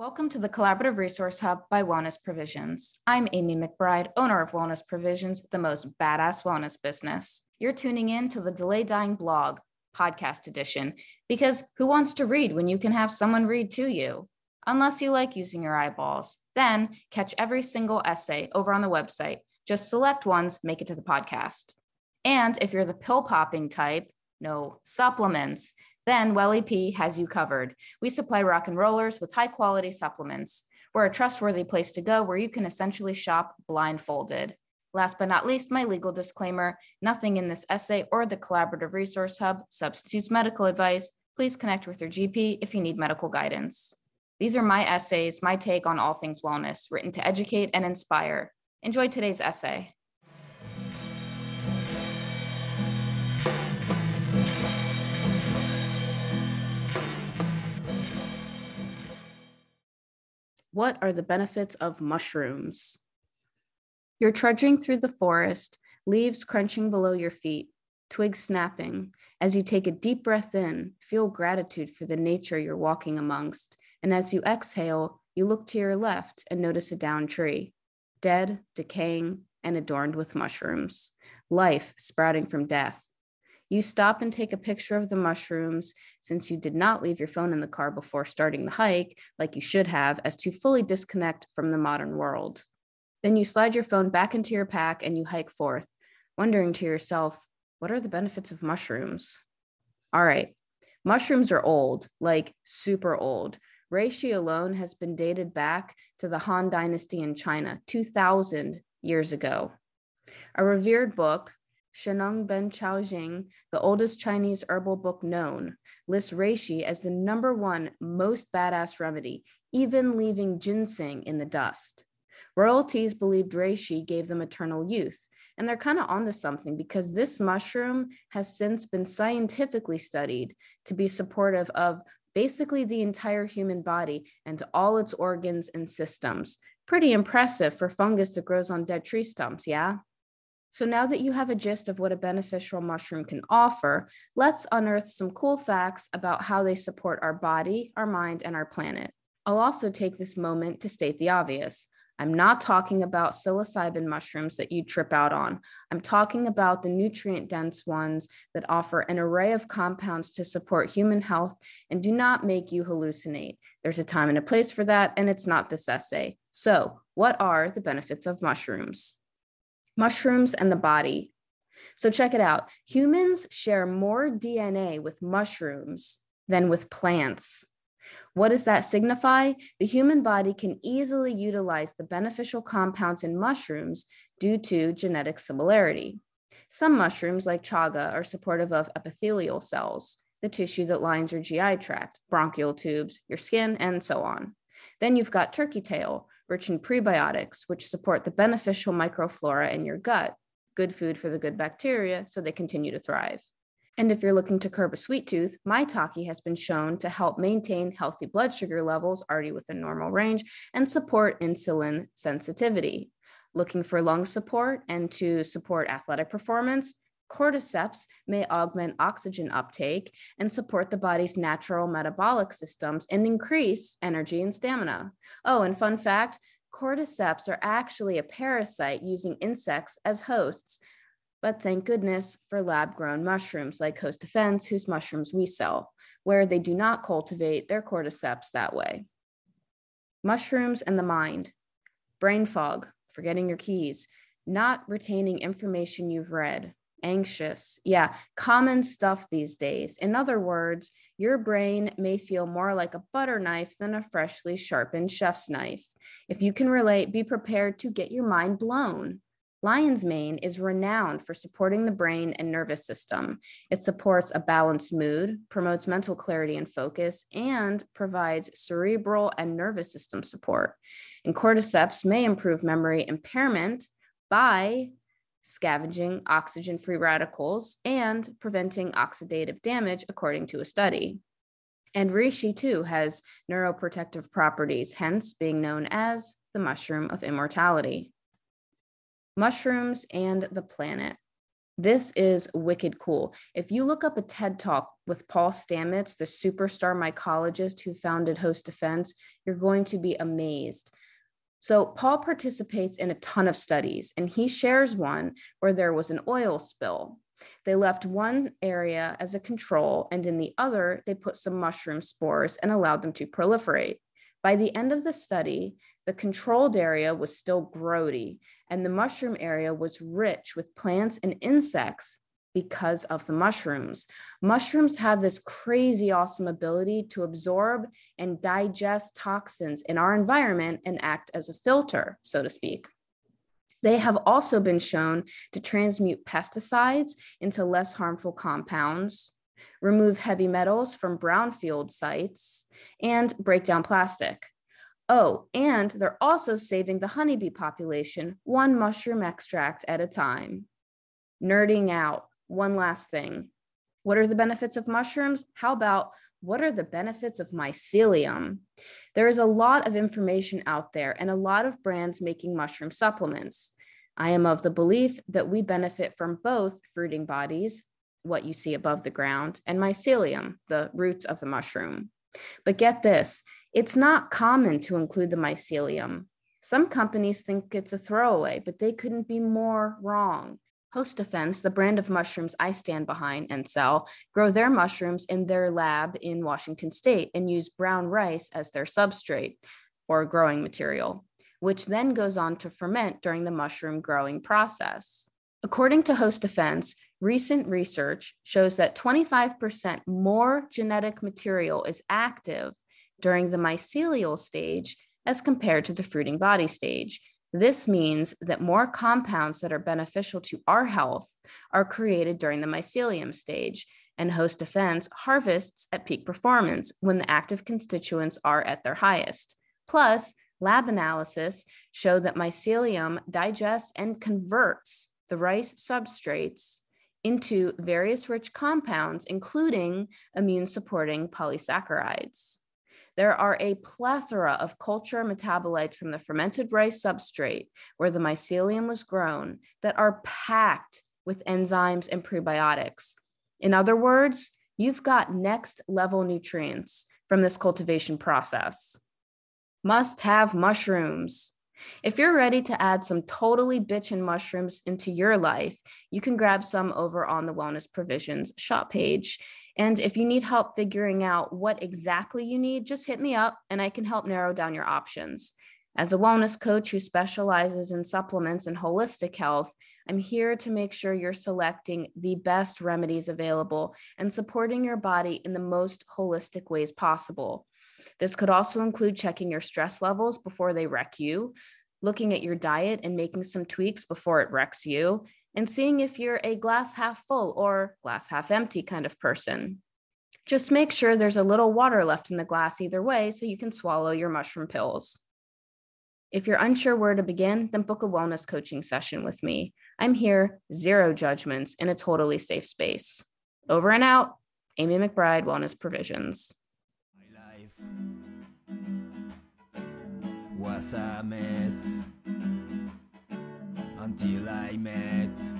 Welcome to the Collaborative Resource Hub by Wellness Provisions. I'm Amy McBride, owner of Wellness Provisions, the most badass wellness business. You're tuning in to the Delay Dying blog, podcast edition, because who wants to read when you can have someone read to you? Unless you like using your eyeballs. Then catch every single essay over on the website. Just select ones, make it to the podcast. And if you're the pill popping type, no supplements, then Welly P has you covered. We supply rock and rollers with high quality supplements. We're a trustworthy place to go where you can essentially shop blindfolded. Last but not least, my legal disclaimer nothing in this essay or the Collaborative Resource Hub substitutes medical advice. Please connect with your GP if you need medical guidance. These are my essays, my take on all things wellness, written to educate and inspire. Enjoy today's essay. What are the benefits of mushrooms? You're trudging through the forest, leaves crunching below your feet, twigs snapping. As you take a deep breath in, feel gratitude for the nature you're walking amongst. And as you exhale, you look to your left and notice a down tree, dead, decaying, and adorned with mushrooms. Life sprouting from death. You stop and take a picture of the mushrooms since you did not leave your phone in the car before starting the hike, like you should have, as to fully disconnect from the modern world. Then you slide your phone back into your pack and you hike forth, wondering to yourself, what are the benefits of mushrooms? All right, mushrooms are old, like super old. Reishi alone has been dated back to the Han Dynasty in China, 2,000 years ago. A revered book, Shennong Ben Chaojing, the oldest Chinese herbal book known, lists reishi as the number one most badass remedy, even leaving ginseng in the dust. Royalties believed reishi gave them eternal youth, and they're kind of onto something because this mushroom has since been scientifically studied to be supportive of basically the entire human body and all its organs and systems. Pretty impressive for fungus that grows on dead tree stumps, yeah? So now that you have a gist of what a beneficial mushroom can offer, let's unearth some cool facts about how they support our body, our mind, and our planet. I'll also take this moment to state the obvious. I'm not talking about psilocybin mushrooms that you trip out on. I'm talking about the nutrient dense ones that offer an array of compounds to support human health and do not make you hallucinate. There's a time and a place for that, and it's not this essay. So, what are the benefits of mushrooms? Mushrooms and the body. So check it out. Humans share more DNA with mushrooms than with plants. What does that signify? The human body can easily utilize the beneficial compounds in mushrooms due to genetic similarity. Some mushrooms, like chaga, are supportive of epithelial cells, the tissue that lines your GI tract, bronchial tubes, your skin, and so on. Then you've got turkey tail, rich in prebiotics, which support the beneficial microflora in your gut, good food for the good bacteria so they continue to thrive. And if you're looking to curb a sweet tooth, maitake has been shown to help maintain healthy blood sugar levels already within normal range and support insulin sensitivity. Looking for lung support and to support athletic performance, cordyceps may augment oxygen uptake and support the body's natural metabolic systems and increase energy and stamina. Oh, and fun fact cordyceps are actually a parasite using insects as hosts. But thank goodness for lab grown mushrooms like Host Defense, whose mushrooms we sell, where they do not cultivate their cordyceps that way. Mushrooms and the mind, brain fog, forgetting your keys, not retaining information you've read, anxious. Yeah, common stuff these days. In other words, your brain may feel more like a butter knife than a freshly sharpened chef's knife. If you can relate, be prepared to get your mind blown. Lion's mane is renowned for supporting the brain and nervous system. It supports a balanced mood, promotes mental clarity and focus, and provides cerebral and nervous system support. And cordyceps may improve memory impairment by scavenging oxygen free radicals, and preventing oxidative damage, according to a study. And reishi too has neuroprotective properties, hence being known as the mushroom of immortality. Mushrooms and the planet. This is wicked cool. If you look up a TED talk with Paul Stamets, the superstar mycologist who founded Host Defense, you're going to be amazed. So, Paul participates in a ton of studies, and he shares one where there was an oil spill. They left one area as a control, and in the other, they put some mushroom spores and allowed them to proliferate. By the end of the study, the controlled area was still grody, and the mushroom area was rich with plants and insects because of the mushrooms. Mushrooms have this crazy awesome ability to absorb and digest toxins in our environment and act as a filter, so to speak. They have also been shown to transmute pesticides into less harmful compounds, remove heavy metals from brownfield sites, and break down plastic. Oh, and they're also saving the honeybee population one mushroom extract at a time. Nerding out. One last thing. What are the benefits of mushrooms? How about what are the benefits of mycelium? There is a lot of information out there and a lot of brands making mushroom supplements. I am of the belief that we benefit from both fruiting bodies what you see above the ground, and mycelium, the roots of the mushroom. But get this it's not common to include the mycelium. Some companies think it's a throwaway, but they couldn't be more wrong. Host Defense, the brand of mushrooms I stand behind and sell, grow their mushrooms in their lab in Washington state and use brown rice as their substrate or growing material, which then goes on to ferment during the mushroom growing process. According to Host Defense, recent research shows that 25% more genetic material is active during the mycelial stage as compared to the fruiting body stage. This means that more compounds that are beneficial to our health are created during the mycelium stage, and host defense harvests at peak performance when the active constituents are at their highest. Plus, lab analysis showed that mycelium digests and converts the rice substrates into various rich compounds, including immune supporting polysaccharides. There are a plethora of culture metabolites from the fermented rice substrate where the mycelium was grown that are packed with enzymes and prebiotics. In other words, you've got next level nutrients from this cultivation process. Must have mushrooms. If you're ready to add some totally bitchin' mushrooms into your life, you can grab some over on the Wellness Provisions shop page. And if you need help figuring out what exactly you need, just hit me up and I can help narrow down your options. As a wellness coach who specializes in supplements and holistic health, I'm here to make sure you're selecting the best remedies available and supporting your body in the most holistic ways possible. This could also include checking your stress levels before they wreck you, looking at your diet and making some tweaks before it wrecks you, and seeing if you're a glass half full or glass half empty kind of person. Just make sure there's a little water left in the glass either way so you can swallow your mushroom pills. If you're unsure where to begin, then book a wellness coaching session with me. I'm here, zero judgments, in a totally safe space. Over and out, Amy McBride, Wellness Provisions. Was a mess until I met